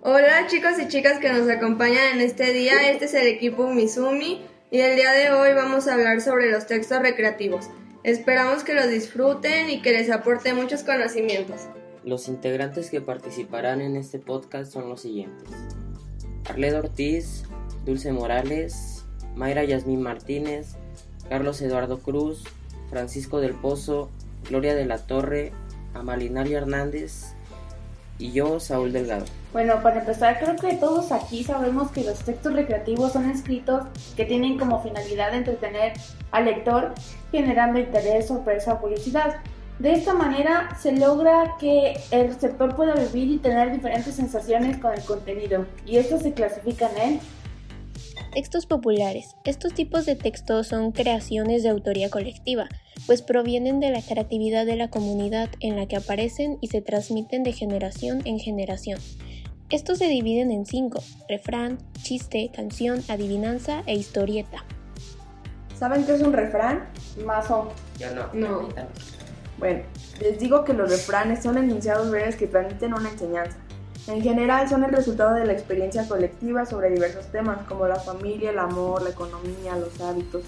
Hola chicos y chicas que nos acompañan en este día, este es el equipo Mizumi y el día de hoy vamos a hablar sobre los textos recreativos. Esperamos que los disfruten y que les aporte muchos conocimientos. Los integrantes que participarán en este podcast son los siguientes. Arleda Ortiz, Dulce Morales, Mayra Yasmín Martínez, Carlos Eduardo Cruz, Francisco del Pozo, Gloria de la Torre, Amalinario Hernández y yo, Saúl Delgado. Bueno, para empezar, creo que todos aquí sabemos que los textos recreativos son escritos que tienen como finalidad entretener al lector, generando interés, sorpresa o publicidad. De esta manera se logra que el receptor pueda vivir y tener diferentes sensaciones con el contenido, y esto se clasifica en Textos populares. Estos tipos de textos son creaciones de autoría colectiva, pues provienen de la creatividad de la comunidad en la que aparecen y se transmiten de generación en generación. Estos se dividen en cinco, refrán, chiste, canción, adivinanza e historieta. ¿Saben qué es un refrán? Mazo. Ya no. No. Bueno, les digo que los refranes son enunciados breves que transmiten una enseñanza. En general son el resultado de la experiencia colectiva sobre diversos temas como la familia, el amor, la economía, los hábitos,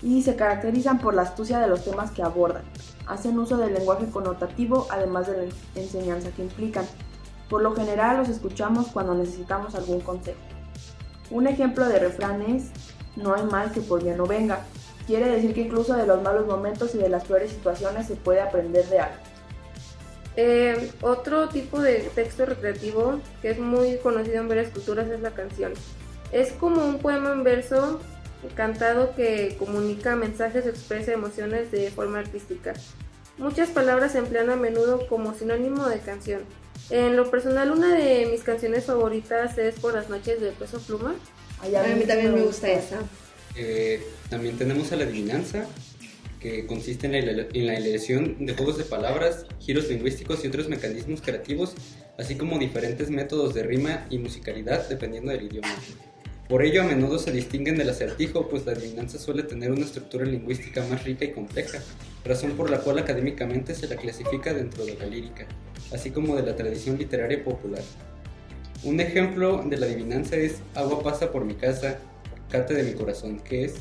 y se caracterizan por la astucia de los temas que abordan. Hacen uso del lenguaje connotativo además de la enseñanza que implican. Por lo general los escuchamos cuando necesitamos algún consejo. Un ejemplo de refrán es, no hay mal que por bien no venga. Quiere decir que incluso de los malos momentos y de las peores situaciones se puede aprender de algo. Eh, otro tipo de texto recreativo que es muy conocido en varias culturas es la canción. Es como un poema en verso cantado que comunica mensajes o expresa emociones de forma artística. Muchas palabras se emplean a menudo como sinónimo de canción. En lo personal, una de mis canciones favoritas es Por las noches de Peso Pluma. a mí también me gusta esa. Eh, también tenemos a la adivinanza, que consiste en la, elección de juegos de palabras, giros lingüísticos y otros mecanismos creativos, así como diferentes métodos de rima y musicalidad dependiendo del idioma. Por ello, a menudo se distinguen del acertijo, pues la adivinanza suele tener una estructura lingüística más rica y compleja, razón por la cual académicamente se la clasifica dentro de la lírica, así como de la tradición literaria popular. Un ejemplo de la adivinanza es Agua pasa por mi casa, cate de mi corazón, que es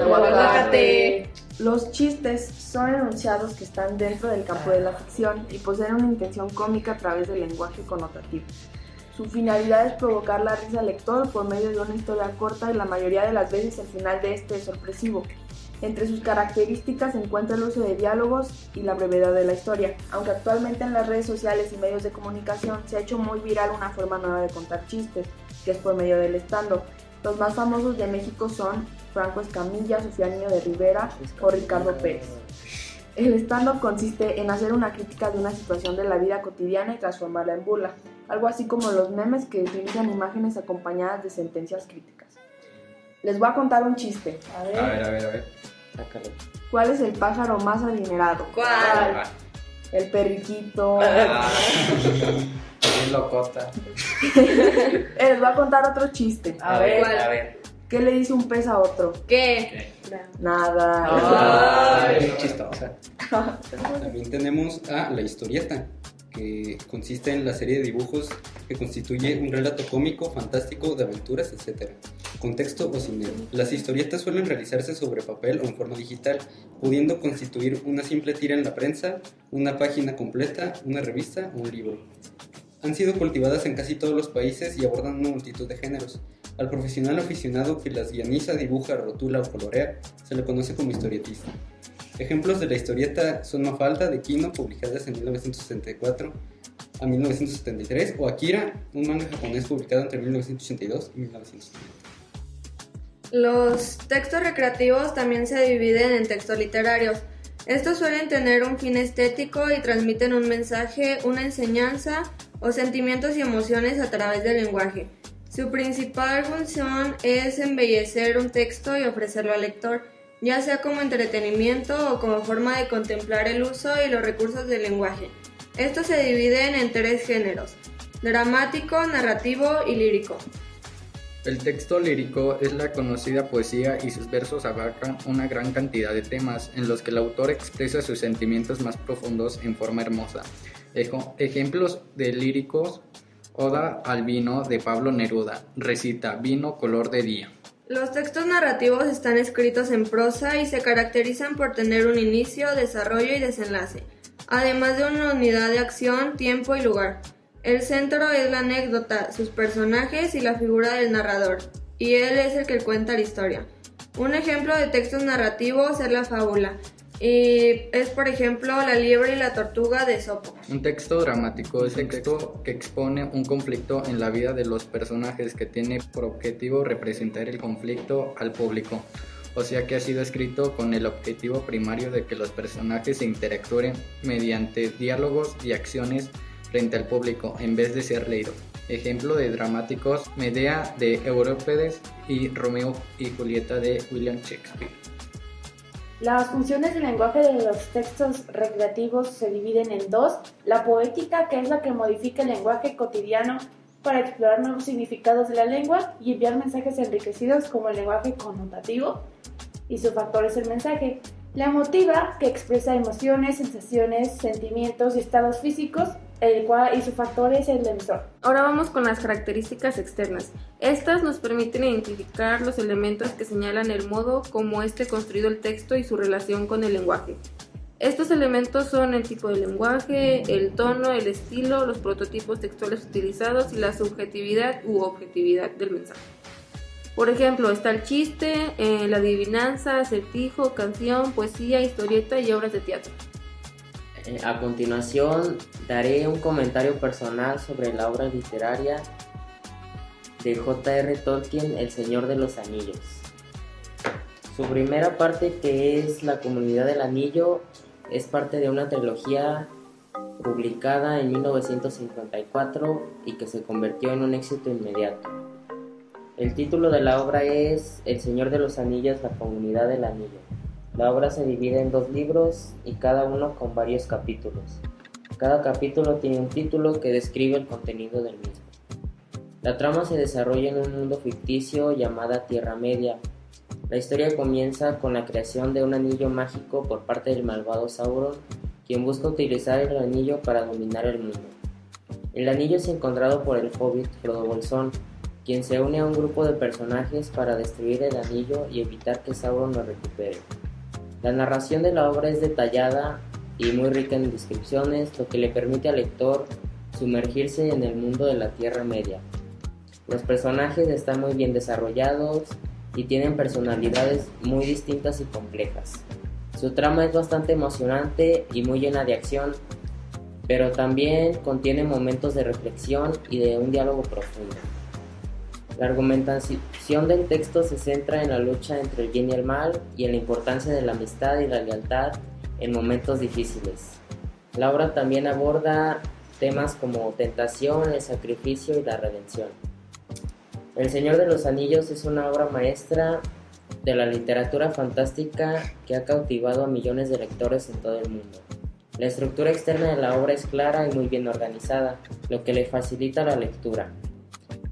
Aguacate. Los chistes son enunciados que están dentro del campo de la ficción y poseen una intención cómica a través del lenguaje connotativo. Su finalidad es provocar la risa al lector por medio de una historia corta y la mayoría de las veces el final de este es sorpresivo. Entre sus características se encuentra el uso de diálogos y la brevedad de la historia, aunque actualmente en las redes sociales y medios de comunicación se ha hecho muy viral una forma nueva de contar chistes, que es por medio del stand-up. Los más famosos de México son Franco Escamilla, Sofía Niño de Rivera o Ricardo Pérez. El stand-up consiste en hacer una crítica de una situación de la vida cotidiana y transformarla en burla, algo así como los memes que utilizan imágenes acompañadas de sentencias críticas. Les voy a contar un chiste. A ver, a ver, a ver. ¿Cuál es el pájaro más adinerado? ¿Cuál? El perriquito. Ah, Les voy a contar otro chiste. A ver, a ver. ¿Qué le dice un pez a otro? ¿Qué? Nada. Ay, chistosa. También tenemos a la historieta, que consiste en la serie de dibujos que constituye un relato cómico, fantástico, de aventuras, etc. Con texto o sin él. Las historietas suelen realizarse sobre papel o en forma digital, pudiendo constituir una simple tira en la prensa, una página completa, una revista o un libro. Han sido cultivadas en casi todos los países y abordan una multitud de géneros. Al profesional aficionado que las guioniza, dibuja, rotula o colorea se le conoce como historietista. Ejemplos de la historieta son Mafalda de Kino, publicadas en 1964 a 1973, o Akira, un manga japonés publicado entre 1982 y 1970. Los textos recreativos también se dividen en textos literarios. Estos suelen tener un fin estético y transmiten un mensaje, una enseñanza o sentimientos y emociones a través del lenguaje. Su principal función es embellecer un texto y ofrecerlo al lector, ya sea como entretenimiento o como forma de contemplar el uso y los recursos del lenguaje. Estos se dividen en tres géneros, dramático, narrativo y lírico. El texto lírico es la conocida poesía y sus versos abarcan una gran cantidad de temas en los que el autor expresa sus sentimientos más profundos en forma hermosa. Ejemplos de líricos Oda al vino de Pablo Neruda. Recita Vino color de día. Los textos narrativos están escritos en prosa y se caracterizan por tener un inicio, desarrollo y desenlace, además de una unidad de acción, tiempo y lugar. El centro es la anécdota, sus personajes y la figura del narrador, y él es el que cuenta la historia. Un ejemplo de textos narrativos es la fábula, y es, por ejemplo, La liebre y la tortuga de Sopo. Un texto dramático es un texto que expone un conflicto en la vida de los personajes que tiene por objetivo representar el conflicto al público. O sea que ha sido escrito con el objetivo primario de que los personajes se interactúen mediante diálogos y acciones frente al público en vez de ser leídos. Ejemplo de dramáticos, Medea de Eurípides y Romeo y Julieta de William Shakespeare. Las funciones del lenguaje de los textos recreativos se dividen en dos. La poética, que es la que modifica el lenguaje cotidiano para explorar nuevos significados de la lengua y enviar mensajes enriquecidos como el lenguaje connotativo, y su factor es el mensaje. La emotiva, que expresa emociones, sensaciones, sentimientos y estados físicos, y su factor es el emisor. Ahora vamos con las características externas. Estas nos permiten identificar los elementos que señalan el modo como esté construido el texto y su relación con el lenguaje. Estos elementos son el tipo de lenguaje, el tono, el estilo, los prototipos textuales utilizados y la subjetividad u objetividad del mensaje. Por ejemplo, está el chiste, eh, la adivinanza, acertijo, canción, poesía, historieta y obras de teatro. Eh, a continuación daré un comentario personal sobre la obra literaria de J.R. Tolkien, El Señor de los Anillos. Su primera parte, que es La Comunidad del Anillo, es parte de una trilogía publicada en 1954 y que se convirtió en un éxito inmediato. El título de la obra es El Señor de los Anillos, la Comunidad del Anillo. La obra se divide en dos libros y cada uno con varios capítulos. Cada capítulo tiene un título que describe el contenido del mismo. La trama se desarrolla en un mundo ficticio llamada Tierra Media. La historia comienza con la creación de un anillo mágico por parte del malvado Sauron, quien busca utilizar el anillo para dominar el mundo. El anillo es encontrado por el hobbit Frodo Bolsón, quien se une a un grupo de personajes para destruir el anillo y evitar que Sauron lo recupere. La narración de la obra es detallada y muy rica en descripciones, lo que le permite al lector sumergirse en el mundo de la Tierra Media. Los personajes están muy bien desarrollados y tienen personalidades muy distintas y complejas. Su trama es bastante emocionante y muy llena de acción, pero también contiene momentos de reflexión y de un diálogo profundo. La argumentación del texto se centra en la lucha entre el bien y el mal y en la importancia de la amistad y la lealtad en momentos difíciles. La obra también aborda temas como tentación, el sacrificio y la redención. El Señor de los Anillos es una obra maestra de la literatura fantástica que ha cautivado a millones de lectores en todo el mundo. La estructura externa de la obra es clara y muy bien organizada, lo que le facilita la lectura.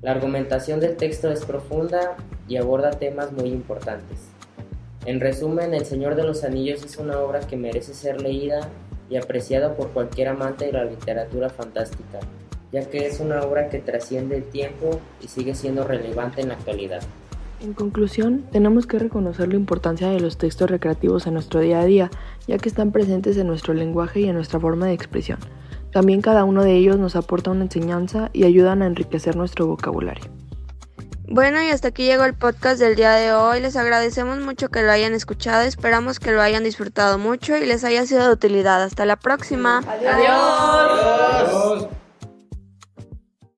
La argumentación del texto es profunda y aborda temas muy importantes. En resumen, El Señor de los Anillos es una obra que merece ser leída y apreciada por cualquier amante de la literatura fantástica, ya que es una obra que trasciende el tiempo y sigue siendo relevante en la actualidad. En conclusión, tenemos que reconocer la importancia de los textos recreativos en nuestro día a día, ya que están presentes en nuestro lenguaje y en nuestra forma de expresión. También cada uno de ellos nos aporta una enseñanza y ayudan a enriquecer nuestro vocabulario. Bueno, y hasta aquí llegó el podcast del día de hoy. Les agradecemos mucho que lo hayan escuchado. Esperamos que lo hayan disfrutado mucho y les haya sido de utilidad. Hasta la próxima. Adiós.